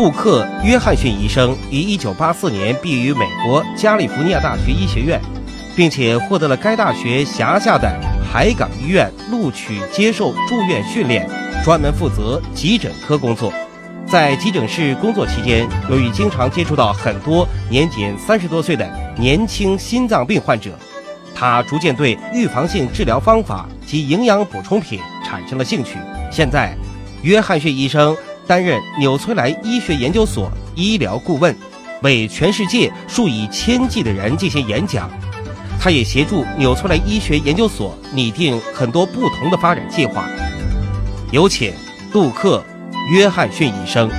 杜克·约翰逊医生于1984年毕业于美国加利福尼亚大学医学院，并且获得了该大学辖下的海港医院录取接受住院训练，专门负责急诊科工作。在急诊室工作期间，由于经常接触到很多年仅三十多岁的年轻心脏病患者，他逐渐对预防性治疗方法及营养补充品产生了兴趣。现在，约翰逊医生担任纽崔莱医学研究所医疗顾问，为全世界数以千计的人进行演讲。他也协助纽崔莱医学研究所拟定很多不同的发展计划。有请杜克。约翰逊医生，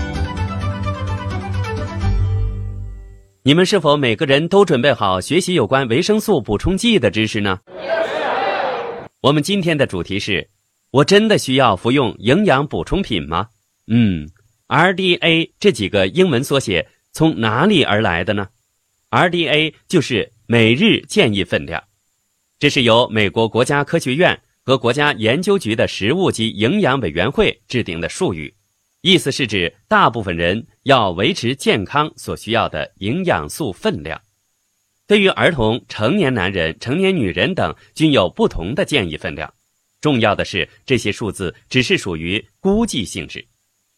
你们是否每个人都准备好学习有关维生素补充剂的知识呢？我们今天的主题是：我真的需要服用营养补充品吗？嗯，RDA 这几个英文缩写从哪里而来的呢？RDA 就是每日建议分量，这是由美国国家科学院和国家研究局的食物及营养委员会制定的术语。意思是指大部分人要维持健康所需要的营养素分量。对于儿童、成年男人、成年女人等，均有不同的建议分量。重要的是，这些数字只是属于估计性质。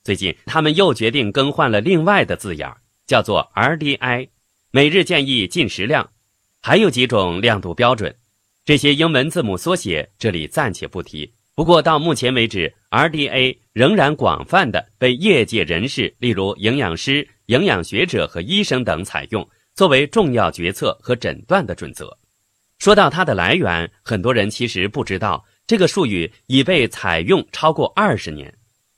最近，他们又决定更换了另外的字眼，叫做 RDI，每日建议进食量。还有几种亮度标准，这些英文字母缩写这里暂且不提。不过到目前为止，RDA 仍然广泛的被业界人士，例如营养师、营养学者和医生等采用，作为重要决策和诊断的准则。说到它的来源，很多人其实不知道，这个术语已被采用超过二十年。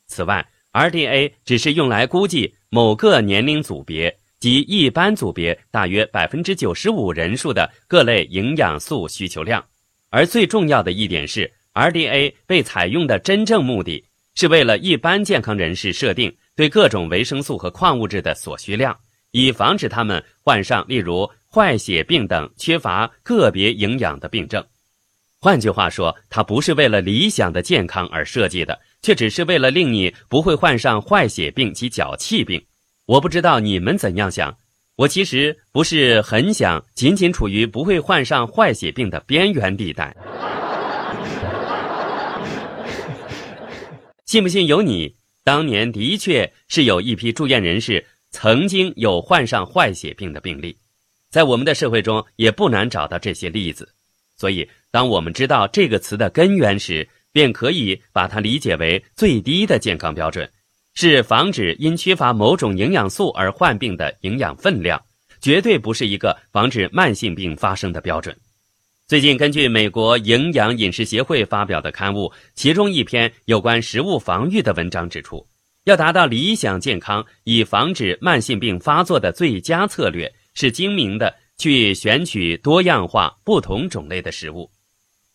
此外，RDA 只是用来估计某个年龄组别及一般组别大约百分之九十五人数的各类营养素需求量，而最重要的一点是。RDA 被采用的真正目的是为了一般健康人士设定对各种维生素和矿物质的所需量，以防止他们患上例如坏血病等缺乏个别营养的病症。换句话说，它不是为了理想的健康而设计的，却只是为了令你不会患上坏血病及脚气病。我不知道你们怎样想，我其实不是很想仅仅处于不会患上坏血病的边缘地带。信不信由你。当年的确是有一批住院人士曾经有患上坏血病的病例，在我们的社会中也不难找到这些例子。所以，当我们知道这个词的根源时，便可以把它理解为最低的健康标准，是防止因缺乏某种营养素而患病的营养分量，绝对不是一个防止慢性病发生的标准。最近，根据美国营养饮食协会发表的刊物，其中一篇有关食物防御的文章指出，要达到理想健康，以防止慢性病发作的最佳策略是精明的去选取多样化、不同种类的食物。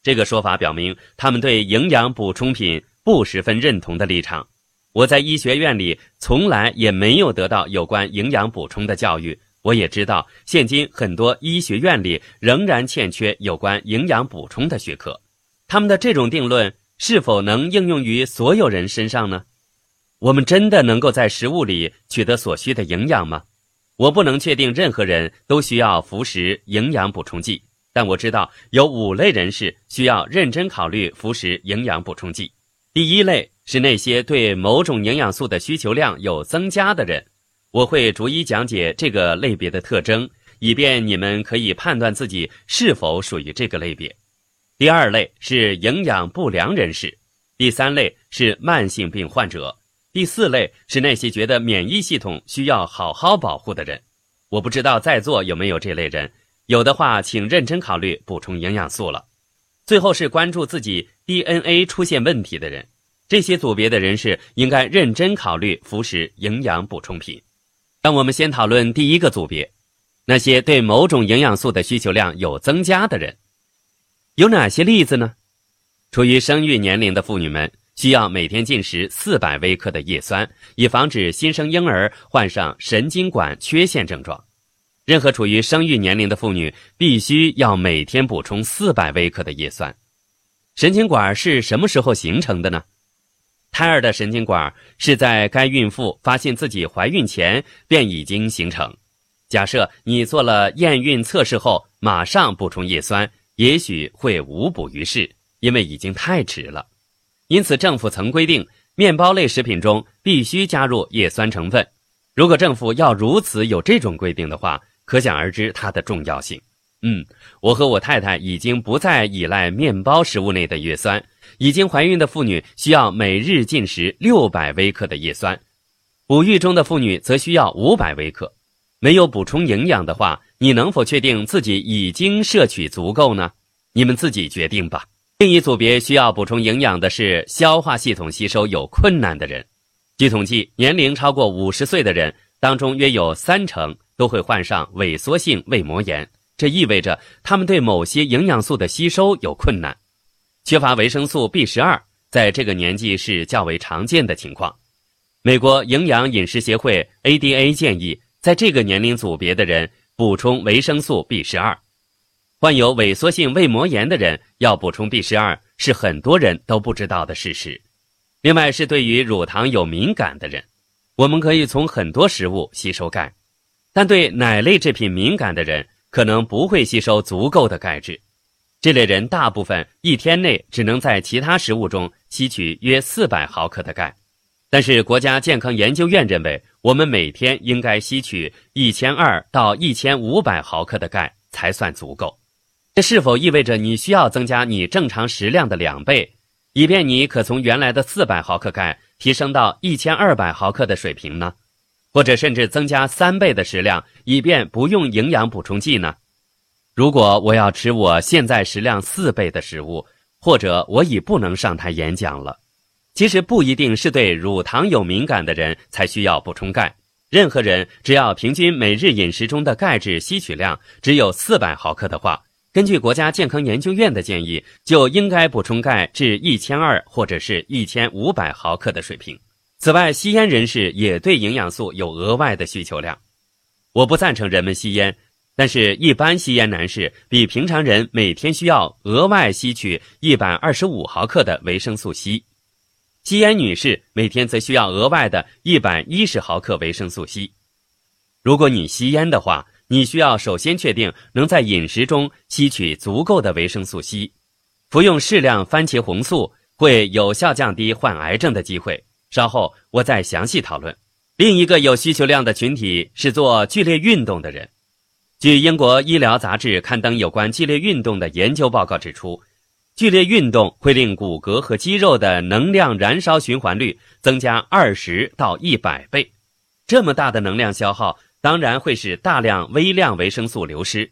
这个说法表明，他们对营养补充品不十分认同的立场。我在医学院里从来也没有得到有关营养补充的教育。我也知道，现今很多医学院里仍然欠缺有关营养补充的学科。他们的这种定论是否能应用于所有人身上呢？我们真的能够在食物里取得所需的营养吗？我不能确定任何人都需要服食营养补充剂，但我知道有五类人士需要认真考虑服食营养补充剂。第一类是那些对某种营养素的需求量有增加的人。我会逐一讲解这个类别的特征，以便你们可以判断自己是否属于这个类别。第二类是营养不良人士，第三类是慢性病患者，第四类是那些觉得免疫系统需要好好保护的人。我不知道在座有没有这类人，有的话请认真考虑补充营养素了。最后是关注自己 DNA 出现问题的人，这些组别的人士应该认真考虑服食营养补充品。让我们先讨论第一个组别，那些对某种营养素的需求量有增加的人，有哪些例子呢？处于生育年龄的妇女们需要每天进食四百微克的叶酸，以防止新生婴儿患上神经管缺陷症状。任何处于生育年龄的妇女必须要每天补充四百微克的叶酸。神经管是什么时候形成的呢？胎儿的神经管是在该孕妇发现自己怀孕前便已经形成。假设你做了验孕测试后马上补充叶酸，也许会无补于事，因为已经太迟了。因此，政府曾规定，面包类食品中必须加入叶酸成分。如果政府要如此有这种规定的话，可想而知它的重要性。嗯，我和我太太已经不再依赖面包食物内的叶酸。已经怀孕的妇女需要每日进食六百微克的叶酸，哺育中的妇女则需要五百微克。没有补充营养的话，你能否确定自己已经摄取足够呢？你们自己决定吧。另一组别需要补充营养的是消化系统吸收有困难的人。据统计，年龄超过五十岁的人当中，约有三成都会患上萎缩性胃膜炎。这意味着他们对某些营养素的吸收有困难。缺乏维生素 B 十二，在这个年纪是较为常见的情况。美国营养饮食协会 ADA 建议，在这个年龄组别的人补充维生素 B 十二。患有萎缩性胃膜炎的人要补充 B 十二，是很多人都不知道的事实。另外，是对于乳糖有敏感的人，我们可以从很多食物吸收钙，但对奶类制品敏感的人可能不会吸收足够的钙质。这类人大部分一天内只能在其他食物中吸取约四百毫克的钙，但是国家健康研究院认为，我们每天应该吸取一千二到一千五百毫克的钙才算足够。这是否意味着你需要增加你正常食量的两倍，以便你可从原来的四百毫克钙提升到一千二百毫克的水平呢？或者甚至增加三倍的食量，以便不用营养补充剂呢？如果我要吃我现在食量四倍的食物，或者我已不能上台演讲了，其实不一定是对乳糖有敏感的人才需要补充钙。任何人只要平均每日饮食中的钙质吸取量只有四百毫克的话，根据国家健康研究院的建议，就应该补充钙至一千二或者是一千五百毫克的水平。此外，吸烟人士也对营养素有额外的需求量。我不赞成人们吸烟。但是，一般吸烟男士比平常人每天需要额外吸取一百二十五毫克的维生素 C，吸烟女士每天则需要额外的一百一十毫克维生素 C。如果你吸烟的话，你需要首先确定能在饮食中吸取足够的维生素 C。服用适量番茄红素会有效降低患癌症的机会。稍后我再详细讨论。另一个有需求量的群体是做剧烈运动的人。据英国医疗杂志刊登有关剧烈运动的研究报告指出，剧烈运动会令骨骼和肌肉的能量燃烧循环率增加二十到一百倍。这么大的能量消耗，当然会使大量微量维生素流失。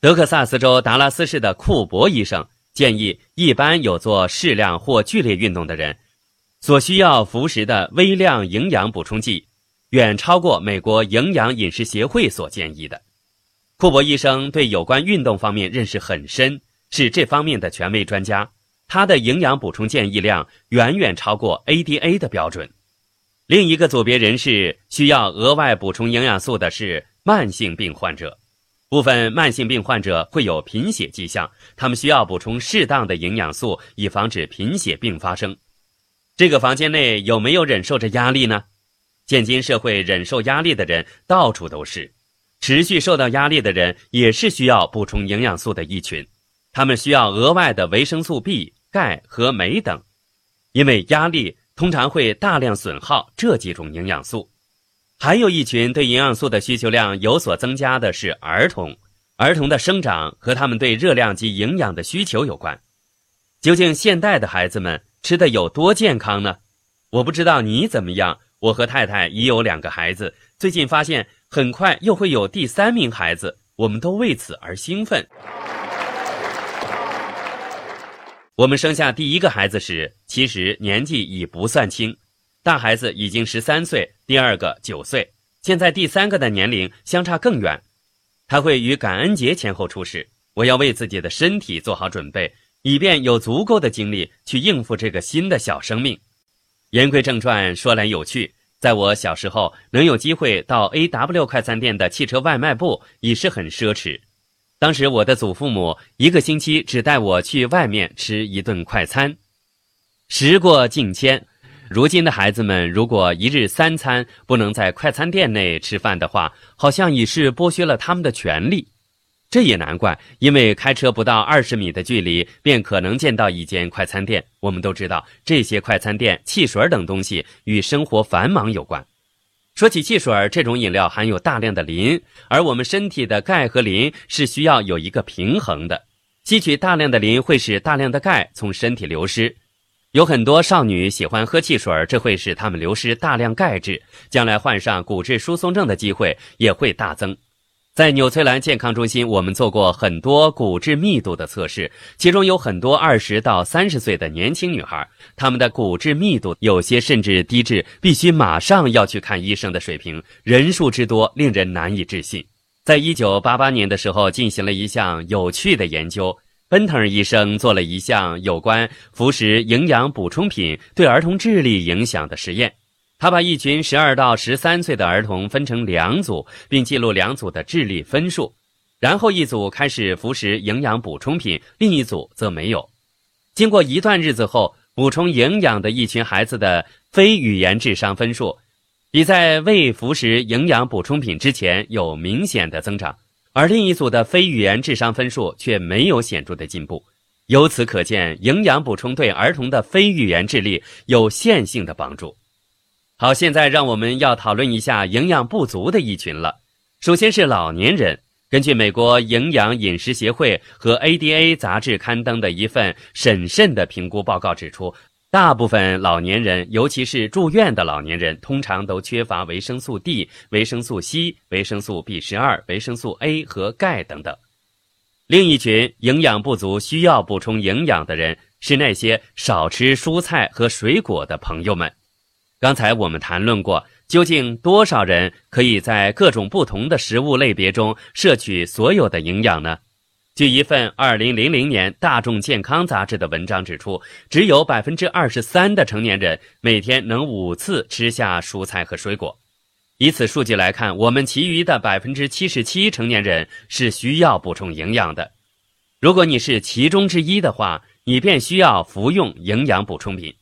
德克萨斯州达拉斯市的库珀医生建议，一般有做适量或剧烈运动的人，所需要服食的微量营养补充剂，远超过美国营养饮食协会所建议的。库珀医生对有关运动方面认识很深，是这方面的权威专家。他的营养补充建议量远远超过 ADA 的标准。另一个组别人士需要额外补充营养素的是慢性病患者。部分慢性病患者会有贫血迹象，他们需要补充适当的营养素，以防止贫血病发生。这个房间内有没有忍受着压力呢？现今社会忍受压力的人到处都是。持续受到压力的人也是需要补充营养素的一群，他们需要额外的维生素 B、钙和镁等，因为压力通常会大量损耗这几种营养素。还有一群对营养素的需求量有所增加的是儿童，儿童的生长和他们对热量及营养的需求有关。究竟现代的孩子们吃的有多健康呢？我不知道你怎么样，我和太太已有两个孩子，最近发现。很快又会有第三名孩子，我们都为此而兴奋。我们生下第一个孩子时，其实年纪已不算轻，大孩子已经十三岁，第二个九岁，现在第三个的年龄相差更远。他会于感恩节前后出世，我要为自己的身体做好准备，以便有足够的精力去应付这个新的小生命。言归正传，说来有趣。在我小时候，能有机会到 A W 快餐店的汽车外卖部已是很奢侈。当时我的祖父母一个星期只带我去外面吃一顿快餐。时过境迁，如今的孩子们如果一日三餐不能在快餐店内吃饭的话，好像已是剥削了他们的权利。这也难怪，因为开车不到二十米的距离便可能见到一间快餐店。我们都知道，这些快餐店汽水等东西与生活繁忙有关。说起汽水，这种饮料含有大量的磷，而我们身体的钙和磷是需要有一个平衡的。吸取大量的磷会使大量的钙从身体流失。有很多少女喜欢喝汽水，这会使她们流失大量钙质，将来患上骨质疏松症的机会也会大增。在纽崔兰健康中心，我们做过很多骨质密度的测试，其中有很多二十到三十岁的年轻女孩，她们的骨质密度有些甚至低至必须马上要去看医生的水平，人数之多令人难以置信。在一九八八年的时候，进行了一项有趣的研究，奔腾医生做了一项有关服食营养补充品对儿童智力影响的实验。他把一群十二到十三岁的儿童分成两组，并记录两组的智力分数，然后一组开始服食营养补充品，另一组则没有。经过一段日子后，补充营养的一群孩子的非语言智商分数，比在未服食营养补充品之前有明显的增长，而另一组的非语言智商分数却没有显著的进步。由此可见，营养补充对儿童的非语言智力有线性的帮助。好，现在让我们要讨论一下营养不足的一群了。首先是老年人。根据美国营养饮食协会和 ADA 杂志刊登的一份审慎的评估报告指出，大部分老年人，尤其是住院的老年人，通常都缺乏维生素 D、维生素 C、维生素 B 十二、维生素 A 和钙等等。另一群营养不足、需要补充营养的人，是那些少吃蔬菜和水果的朋友们。刚才我们谈论过，究竟多少人可以在各种不同的食物类别中摄取所有的营养呢？据一份2000年《大众健康杂志》的文章指出，只有百分之二十三的成年人每天能五次吃下蔬菜和水果。以此数据来看，我们其余的百分之七十七成年人是需要补充营养的。如果你是其中之一的话，你便需要服用营养补充品。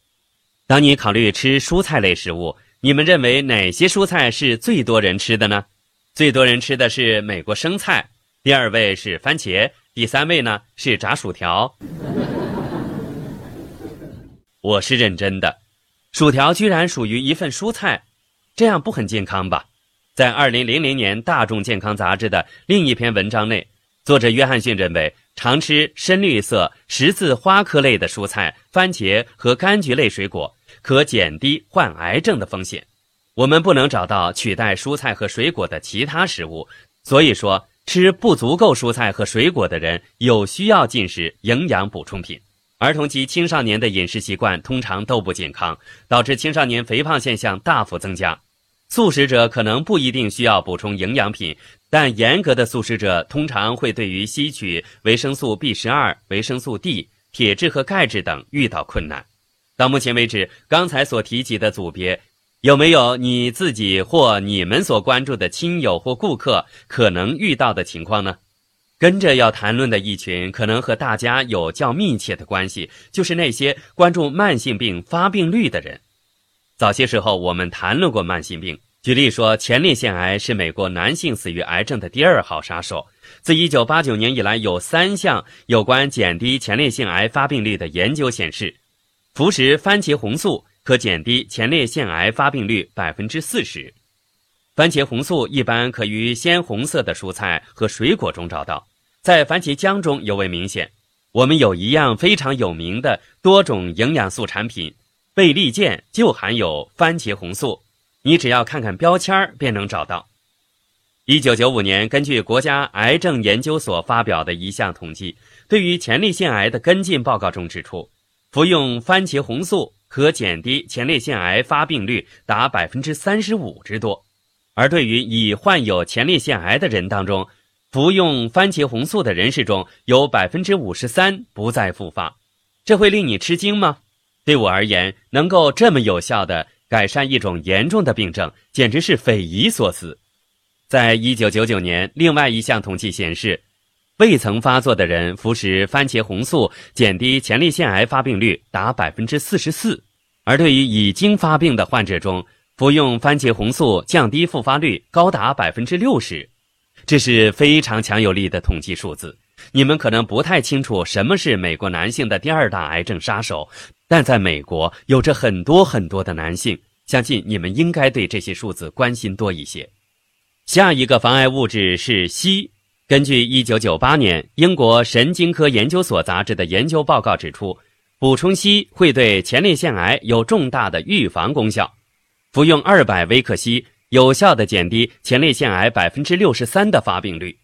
当你考虑吃蔬菜类食物，你们认为哪些蔬菜是最多人吃的呢？最多人吃的是美国生菜，第二位是番茄，第三位呢是炸薯条。我是认真的，薯条居然属于一份蔬菜，这样不很健康吧？在二零零零年《大众健康杂志》的另一篇文章内，作者约翰逊认为。常吃深绿色十字花科类的蔬菜、番茄和柑橘类水果，可减低患癌症的风险。我们不能找到取代蔬菜和水果的其他食物，所以说吃不足够蔬菜和水果的人有需要进食营养补充品。儿童及青少年的饮食习惯通常都不健康，导致青少年肥胖现象大幅增加。素食者可能不一定需要补充营养品。但严格的素食者通常会对于吸取维生素 B 十二、维生素 D、铁质和钙质等遇到困难。到目前为止，刚才所提及的组别，有没有你自己或你们所关注的亲友或顾客可能遇到的情况呢？跟着要谈论的一群，可能和大家有较密切的关系，就是那些关注慢性病发病率的人。早些时候，我们谈论过慢性病。举例说，前列腺癌是美国男性死于癌症的第二号杀手。自1989年以来，有三项有关减低前列腺癌发病率的研究显示，服食番茄红素可减低前列腺癌发病率百分之四十。番茄红素一般可于鲜红色的蔬菜和水果中找到，在番茄浆中尤为明显。我们有一样非常有名的多种营养素产品，贝利健就含有番茄红素。你只要看看标签便能找到。一九九五年，根据国家癌症研究所发表的一项统计，对于前列腺癌的跟进报告中指出，服用番茄红素可减低前列腺癌发病率达百分之三十五之多。而对于已患有前列腺癌的人当中，服用番茄红素的人士中有百分之五十三不再复发。这会令你吃惊吗？对我而言，能够这么有效的。改善一种严重的病症，简直是匪夷所思。在一九九九年，另外一项统计显示，未曾发作的人服食番茄红素，减低前列腺癌发病率达百分之四十四；而对于已经发病的患者中，服用番茄红素降低复发率高达百分之六十，这是非常强有力的统计数字。你们可能不太清楚什么是美国男性的第二大癌症杀手，但在美国有着很多很多的男性，相信你们应该对这些数字关心多一些。下一个防癌物质是硒。根据1998年英国神经科研究所杂志的研究报告指出，补充硒会对前列腺癌有重大的预防功效。服用200微克硒，有效的减低前列腺癌63%的发病率。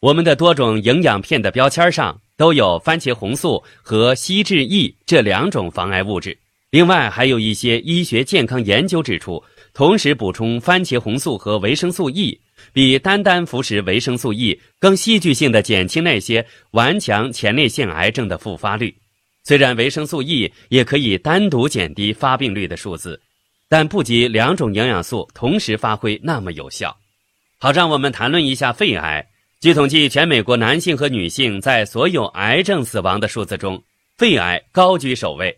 我们的多种营养片的标签上都有番茄红素和硒质异这两种防癌物质。另外，还有一些医学健康研究指出，同时补充番茄红素和维生素 E，比单单服食维生素 E 更戏剧性的减轻那些顽强前列腺癌症的复发率。虽然维生素 E 也可以单独减低发病率的数字，但不及两种营养素同时发挥那么有效。好，让我们谈论一下肺癌。据统计，全美国男性和女性在所有癌症死亡的数字中，肺癌高居首位。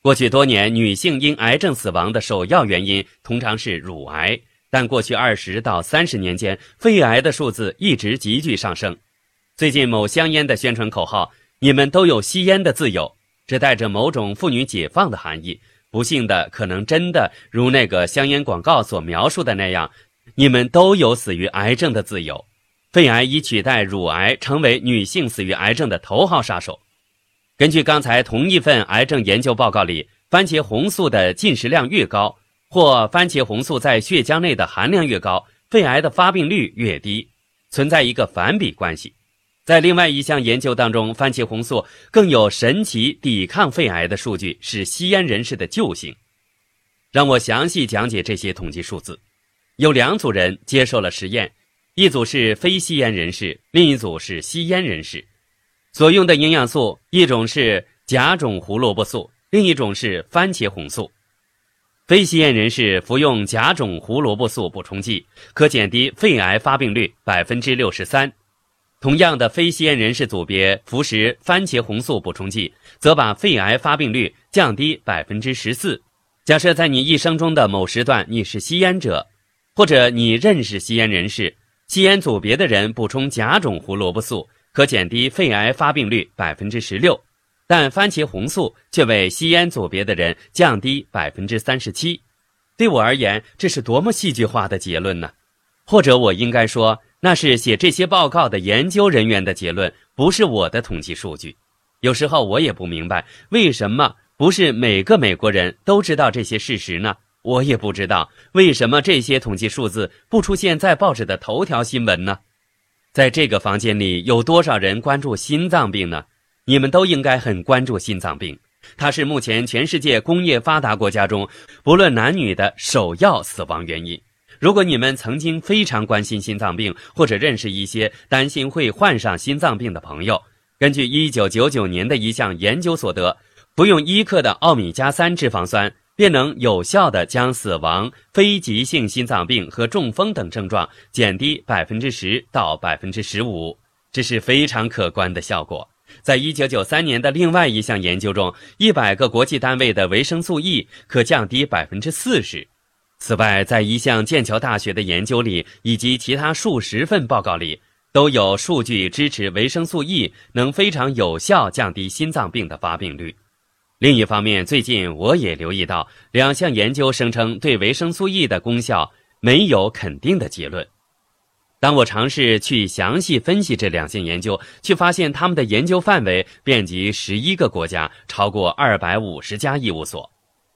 过去多年，女性因癌症死亡的首要原因通常是乳癌，但过去二十到三十年间，肺癌的数字一直急剧上升。最近，某香烟的宣传口号“你们都有吸烟的自由”，这带着某种妇女解放的含义。不幸的，可能真的如那个香烟广告所描述的那样，你们都有死于癌症的自由。肺癌已取代乳癌成为女性死于癌症的头号杀手。根据刚才同一份癌症研究报告里，番茄红素的进食量越高，或番茄红素在血浆内的含量越高，肺癌的发病率越低，存在一个反比关系。在另外一项研究当中，番茄红素更有神奇抵抗肺癌的数据，是吸烟人士的救星。让我详细讲解这些统计数字。有两组人接受了实验。一组是非吸烟人士，另一组是吸烟人士。所用的营养素，一种是甲种胡萝卜素，另一种是番茄红素。非吸烟人士服用甲种胡萝卜素补充剂，可减低肺癌发病率百分之六十三。同样的，非吸烟人士组别服食番茄红素补充剂，则把肺癌发病率降低百分之十四。假设在你一生中的某时段你是吸烟者，或者你认识吸烟人士。吸烟组别的人补充甲种胡萝卜素，可减低肺癌发病率百分之十六，但番茄红素却为吸烟组别的人降低百分之三十七。对我而言，这是多么戏剧化的结论呢？或者我应该说，那是写这些报告的研究人员的结论，不是我的统计数据。有时候我也不明白，为什么不是每个美国人都知道这些事实呢？我也不知道为什么这些统计数字不出现在报纸的头条新闻呢？在这个房间里有多少人关注心脏病呢？你们都应该很关注心脏病，它是目前全世界工业发达国家中不论男女的首要死亡原因。如果你们曾经非常关心心脏病，或者认识一些担心会患上心脏病的朋友，根据1999年的一项研究所得，服用一克的奥米加三脂肪酸。便能有效地将死亡、非急性心脏病和中风等症状减低百分之十到百分之十五，这是非常可观的效果。在一九九三年的另外一项研究中，一百个国际单位的维生素 E 可降低百分之四十。此外，在一项剑桥大学的研究里，以及其他数十份报告里，都有数据支持维生素 E 能非常有效降低心脏病的发病率。另一方面，最近我也留意到两项研究声称对维生素 E 的功效没有肯定的结论。当我尝试去详细分析这两项研究，却发现他们的研究范围遍及十一个国家，超过二百五十家医务所。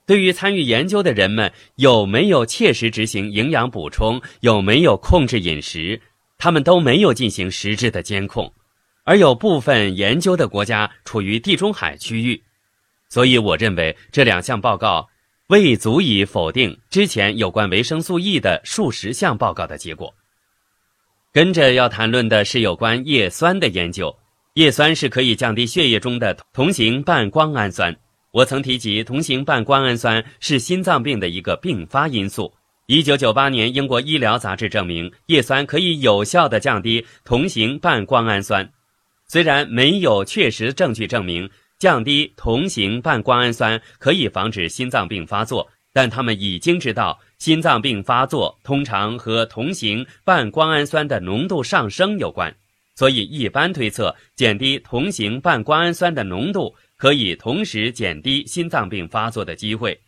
对于参与研究的人们有没有切实执行营养补充，有没有控制饮食，他们都没有进行实质的监控。而有部分研究的国家处于地中海区域。所以，我认为这两项报告未足以否定之前有关维生素 E 的数十项报告的结果。跟着要谈论的是有关叶酸的研究。叶酸是可以降低血液中的同型半胱氨酸。我曾提及，同型半胱氨酸是心脏病的一个并发因素。一九九八年，英国医疗杂志证明叶酸可以有效地降低同型半胱氨酸。虽然没有确实证据证明。降低同型半胱氨酸可以防止心脏病发作，但他们已经知道心脏病发作通常和同型半胱氨酸的浓度上升有关，所以一般推测减低同型半胱氨酸的浓度可以同时减低心脏病发作的机会。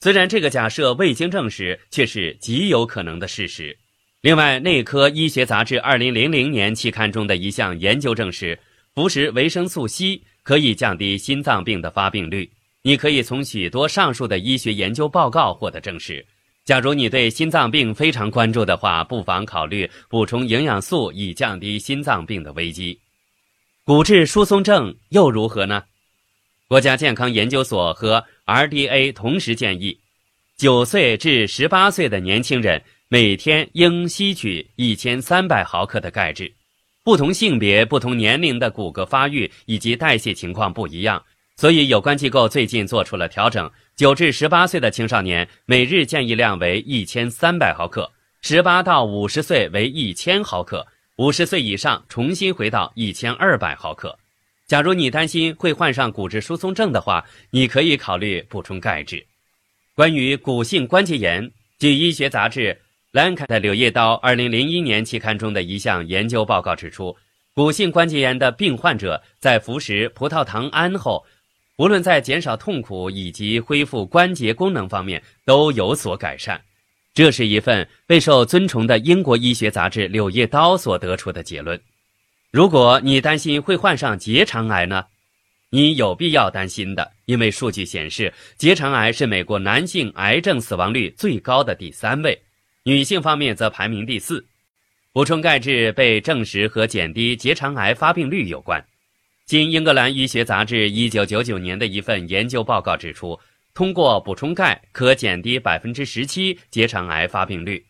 虽然这个假设未经证实，却是极有可能的事实。另外，《内科医学杂志》二零零零年期刊中的一项研究证实，服食维生素 C 可以降低心脏病的发病率。你可以从许多上述的医学研究报告获得证实。假如你对心脏病非常关注的话，不妨考虑补充营养素以降低心脏病的危机。骨质疏松症又如何呢？国家健康研究所和 RDA 同时建议，九岁至十八岁的年轻人每天应吸取一千三百毫克的钙质。不同性别、不同年龄的骨骼发育以及代谢情况不一样，所以有关机构最近做出了调整：九至十八岁的青少年每日建议量为一千三百毫克，十八到五十岁为一千毫克，五十岁以上重新回到一千二百毫克。假如你担心会患上骨质疏松症的话，你可以考虑补充钙质。关于骨性关节炎，据医学杂志《兰开》的《柳叶刀》二零零一年期刊中的一项研究报告指出，骨性关节炎的病患者在服食葡萄糖胺后，无论在减少痛苦以及恢复关节功能方面都有所改善。这是一份备受尊崇的英国医学杂志《柳叶刀》所得出的结论。如果你担心会患上结肠癌呢？你有必要担心的，因为数据显示，结肠癌是美国男性癌症死亡率最高的第三位，女性方面则排名第四。补充钙质被证实和减低结肠癌发病率有关。经英格兰医学杂志一九九九年的一份研究报告指出，通过补充钙可减低百分之十七结肠癌发病率，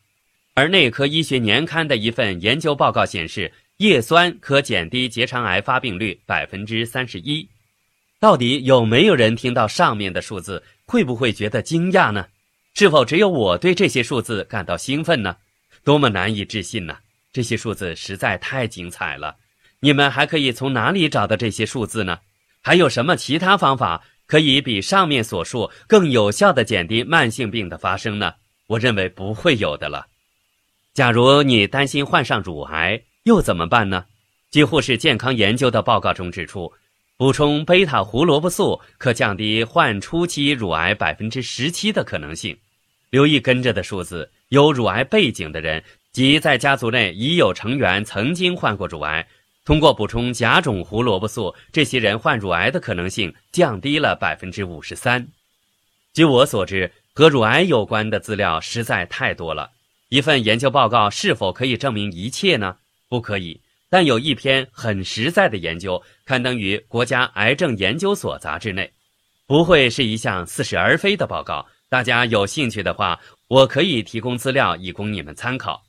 而内科医学年刊的一份研究报告显示。叶酸可减低结肠癌发病率百分之三十一，到底有没有人听到上面的数字，会不会觉得惊讶呢？是否只有我对这些数字感到兴奋呢？多么难以置信呢！这些数字实在太精彩了。你们还可以从哪里找到这些数字呢？还有什么其他方法可以比上面所述更有效地减低慢性病的发生呢？我认为不会有的了。假如你担心患上乳癌，又怎么办呢？几乎是健康研究的报告中指出，补充贝塔胡萝卜素可降低患初期乳癌百分之十七的可能性。留意跟着的数字，有乳癌背景的人及在家族内已有成员曾经患过乳癌，通过补充甲种胡萝卜素，这些人患乳癌的可能性降低了百分之五十三。据我所知，和乳癌有关的资料实在太多了。一份研究报告是否可以证明一切呢？不可以，但有一篇很实在的研究刊登于国家癌症研究所杂志内，不会是一项似是而非的报告。大家有兴趣的话，我可以提供资料以供你们参考。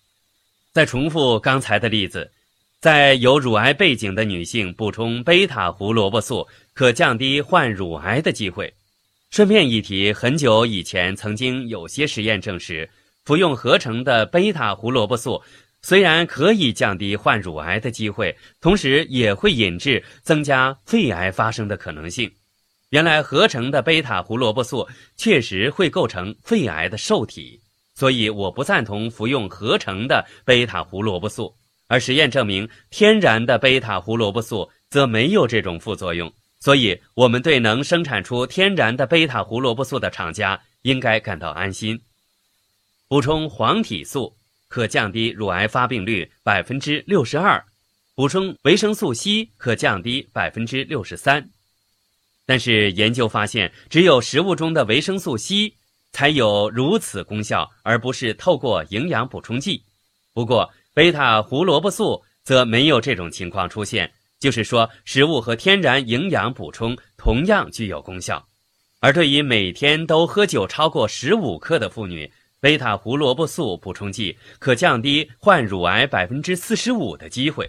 再重复刚才的例子，在有乳癌背景的女性补充贝塔胡萝卜素，可降低患乳癌的机会。顺便一提，很久以前曾经有些实验证实，服用合成的贝塔胡萝卜素。虽然可以降低患乳癌的机会，同时也会引致增加肺癌发生的可能性。原来合成的贝塔胡萝卜素确实会构成肺癌的受体，所以我不赞同服用合成的贝塔胡萝卜素。而实验证明，天然的贝塔胡萝卜素则没有这种副作用。所以，我们对能生产出天然的贝塔胡萝卜素的厂家应该感到安心。补充黄体素。可降低乳癌发病率百分之六十二，补充维生素 C 可降低百分之六十三。但是研究发现，只有食物中的维生素 C 才有如此功效，而不是透过营养补充剂。不过，贝塔胡萝卜素则没有这种情况出现，就是说，食物和天然营养补充同样具有功效。而对于每天都喝酒超过十五克的妇女，贝塔胡萝卜素补充剂可降低患乳癌百分之四十五的机会。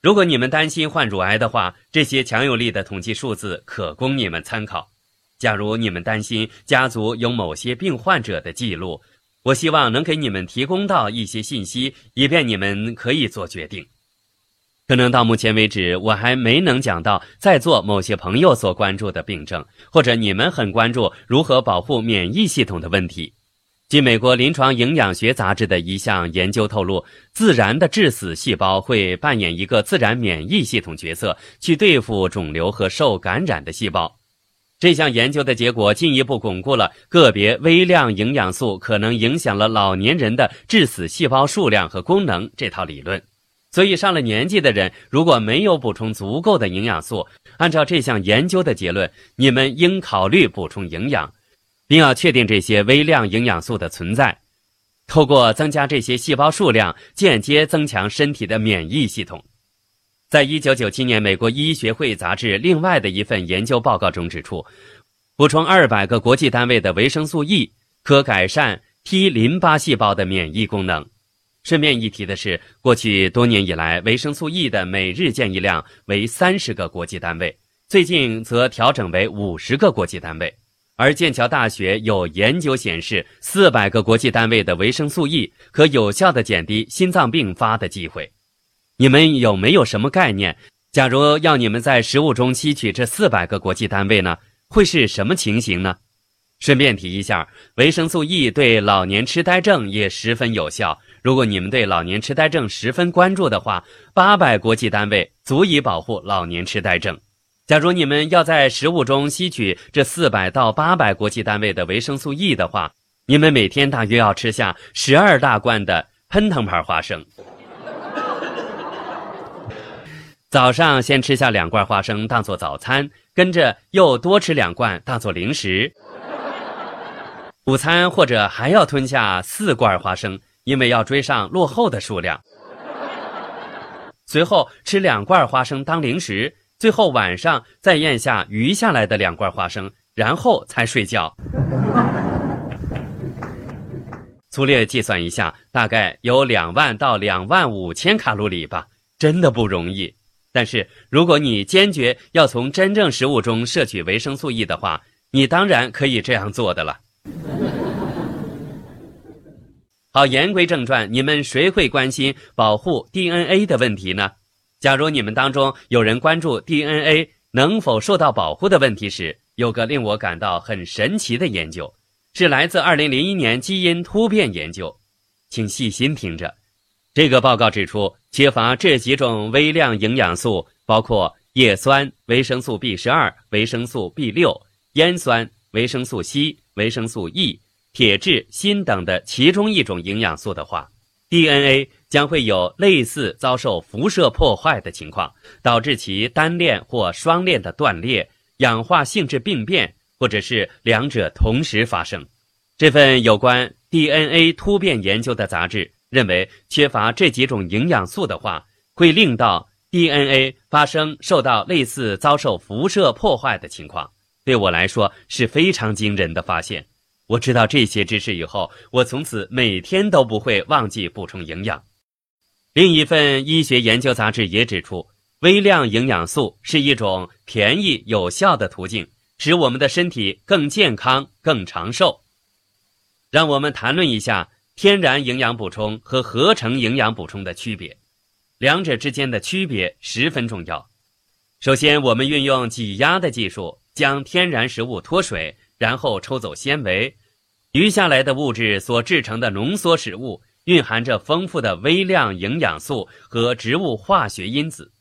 如果你们担心患乳癌的话，这些强有力的统计数字可供你们参考。假如你们担心家族有某些病患者的记录，我希望能给你们提供到一些信息，以便你们可以做决定。可能到目前为止，我还没能讲到在座某些朋友所关注的病症，或者你们很关注如何保护免疫系统的问题。据美国临床营养学杂志的一项研究透露，自然的致死细胞会扮演一个自然免疫系统角色，去对付肿瘤和受感染的细胞。这项研究的结果进一步巩固了个别微量营养素可能影响了老年人的致死细胞数量和功能这套理论。所以，上了年纪的人如果没有补充足够的营养素，按照这项研究的结论，你们应考虑补充营养，并要确定这些微量营养素的存在，透过增加这些细胞数量，间接增强身体的免疫系统。在一九九七年，美国医学会杂志另外的一份研究报告中指出，补充二百个国际单位的维生素 E 可改善 T 淋巴细胞的免疫功能。顺便一提的是，过去多年以来，维生素 E 的每日建议量为三十个国际单位，最近则调整为五十个国际单位。而剑桥大学有研究显示，四百个国际单位的维生素 E 可有效地减低心脏病发的机会。你们有没有什么概念？假如要你们在食物中吸取这四百个国际单位呢？会是什么情形呢？顺便提一下，维生素 E 对老年痴呆症也十分有效。如果你们对老年痴呆症十分关注的话，八百国际单位足以保护老年痴呆症。假如你们要在食物中吸取这四百到八百国际单位的维生素 E 的话，你们每天大约要吃下十二大罐的喷腾牌花生。早上先吃下两罐花生当做早餐，跟着又多吃两罐当做零食。午餐或者还要吞下四罐花生，因为要追上落后的数量。随后吃两罐花生当零食，最后晚上再咽下余下来的两罐花生，然后才睡觉。粗略计算一下，大概有两万到两万五千卡路里吧，真的不容易。但是，如果你坚决要从真正食物中摄取维生素 E 的话，你当然可以这样做的了。好，言归正传，你们谁会关心保护 DNA 的问题呢？假如你们当中有人关注 DNA 能否受到保护的问题时，有个令我感到很神奇的研究，是来自2001年基因突变研究，请细心听着。这个报告指出，缺乏这几种微量营养素，包括叶酸、维生素 B 十二、维生素 B 六、烟酸、维生素 C、维生素 E、铁质、锌等的其中一种营养素的话，DNA 将会有类似遭受辐射破坏的情况，导致其单链或双链的断裂、氧化性质病变，或者是两者同时发生。这份有关 DNA 突变研究的杂志。认为缺乏这几种营养素的话，会令到 DNA 发生受到类似遭受辐射破坏的情况。对我来说是非常惊人的发现。我知道这些知识以后，我从此每天都不会忘记补充营养。另一份医学研究杂志也指出，微量营养素是一种便宜有效的途径，使我们的身体更健康、更长寿。让我们谈论一下。天然营养补充和合成营养补充的区别，两者之间的区别十分重要。首先，我们运用挤压的技术将天然食物脱水，然后抽走纤维，余下来的物质所制成的浓缩食物蕴含着丰富的微量营养素和植物化学因子。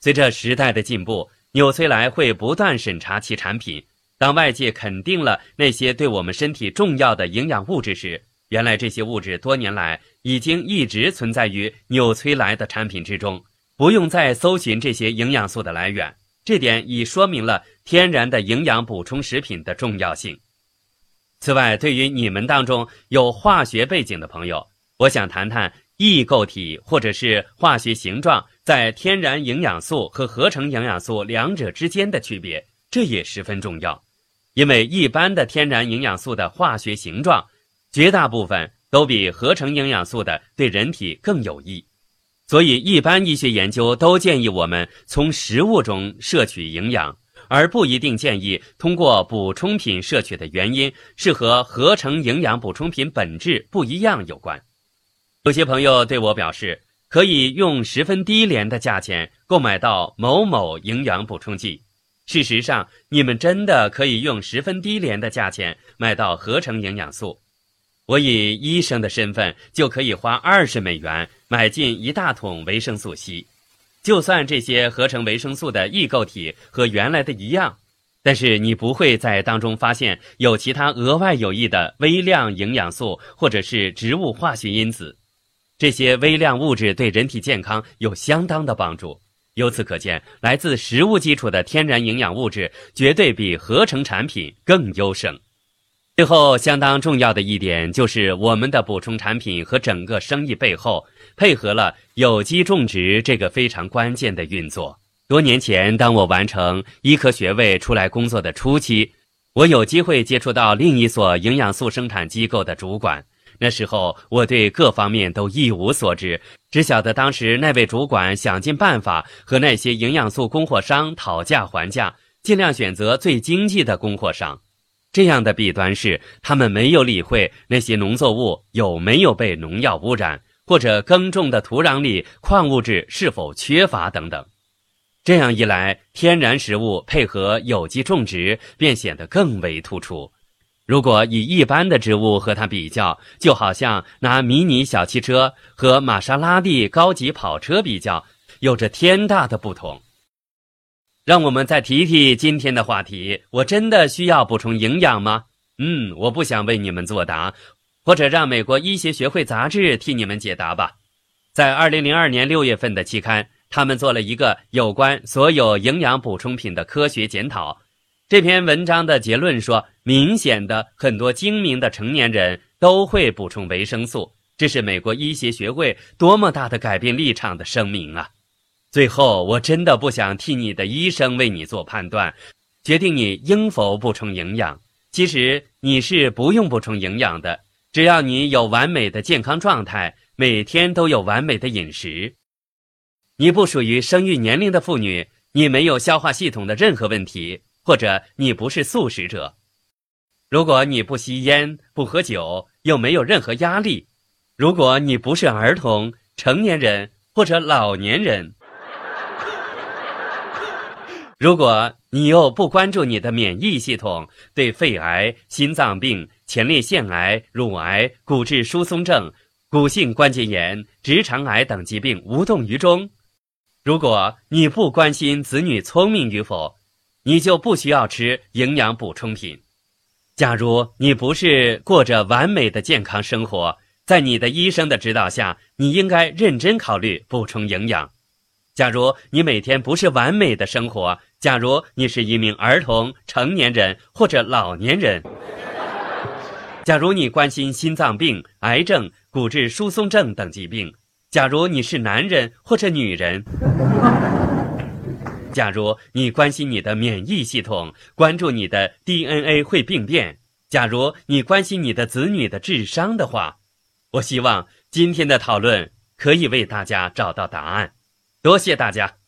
随着时代的进步，纽崔莱会不断审查其产品。当外界肯定了那些对我们身体重要的营养物质时，原来这些物质多年来已经一直存在于纽崔莱的产品之中，不用再搜寻这些营养素的来源。这点已说明了天然的营养补充食品的重要性。此外，对于你们当中有化学背景的朋友，我想谈谈异构体或者是化学形状在天然营养素和合成营养素两者之间的区别，这也十分重要。因为一般的天然营养素的化学形状。绝大部分都比合成营养素的对人体更有益，所以一般医学研究都建议我们从食物中摄取营养，而不一定建议通过补充品摄取的原因是和合成营养补充品本质不一样有关。有些朋友对我表示，可以用十分低廉的价钱购买到某某营养补充剂。事实上，你们真的可以用十分低廉的价钱买到合成营养素。我以医生的身份就可以花二十美元买进一大桶维生素 C。就算这些合成维生素的异构体和原来的一样，但是你不会在当中发现有其他额外有益的微量营养素或者是植物化学因子。这些微量物质对人体健康有相当的帮助。由此可见，来自食物基础的天然营养物质绝对比合成产品更优胜。最后，相当重要的一点就是，我们的补充产品和整个生意背后配合了有机种植这个非常关键的运作。多年前，当我完成医科学位出来工作的初期，我有机会接触到另一所营养素生产机构的主管。那时候，我对各方面都一无所知，只晓得当时那位主管想尽办法和那些营养素供货商讨价还价，尽量选择最经济的供货商。这样的弊端是，他们没有理会那些农作物有没有被农药污染，或者耕种的土壤里矿物质是否缺乏等等。这样一来，天然食物配合有机种植便显得更为突出。如果以一般的植物和它比较，就好像拿迷你小汽车和玛莎拉蒂高级跑车比较，有着天大的不同。让我们再提提今天的话题。我真的需要补充营养吗？嗯，我不想为你们作答，或者让美国医学学会杂志替你们解答吧。在二零零二年六月份的期刊，他们做了一个有关所有营养补充品的科学检讨。这篇文章的结论说，明显的很多精明的成年人都会补充维生素。这是美国医学学会多么大的改变立场的声明啊！最后，我真的不想替你的医生为你做判断，决定你应否补充营养。其实你是不用补充营养的，只要你有完美的健康状态，每天都有完美的饮食。你不属于生育年龄的妇女，你没有消化系统的任何问题，或者你不是素食者。如果你不吸烟、不喝酒，又没有任何压力；如果你不是儿童、成年人或者老年人。如果你又不关注你的免疫系统，对肺癌、心脏病、前列腺癌、乳癌、骨质疏松症、骨性关节炎、直肠癌等疾病无动于衷；如果你不关心子女聪明与否，你就不需要吃营养补充品。假如你不是过着完美的健康生活，在你的医生的指导下，你应该认真考虑补充营养。假如你每天不是完美的生活，假如你是一名儿童、成年人或者老年人，假如你关心心脏病、癌症、骨质疏松症等疾病，假如你是男人或者女人，假如你关心你的免疫系统，关注你的 DNA 会病变，假如你关心你的子女的智商的话，我希望今天的讨论可以为大家找到答案。多谢大家。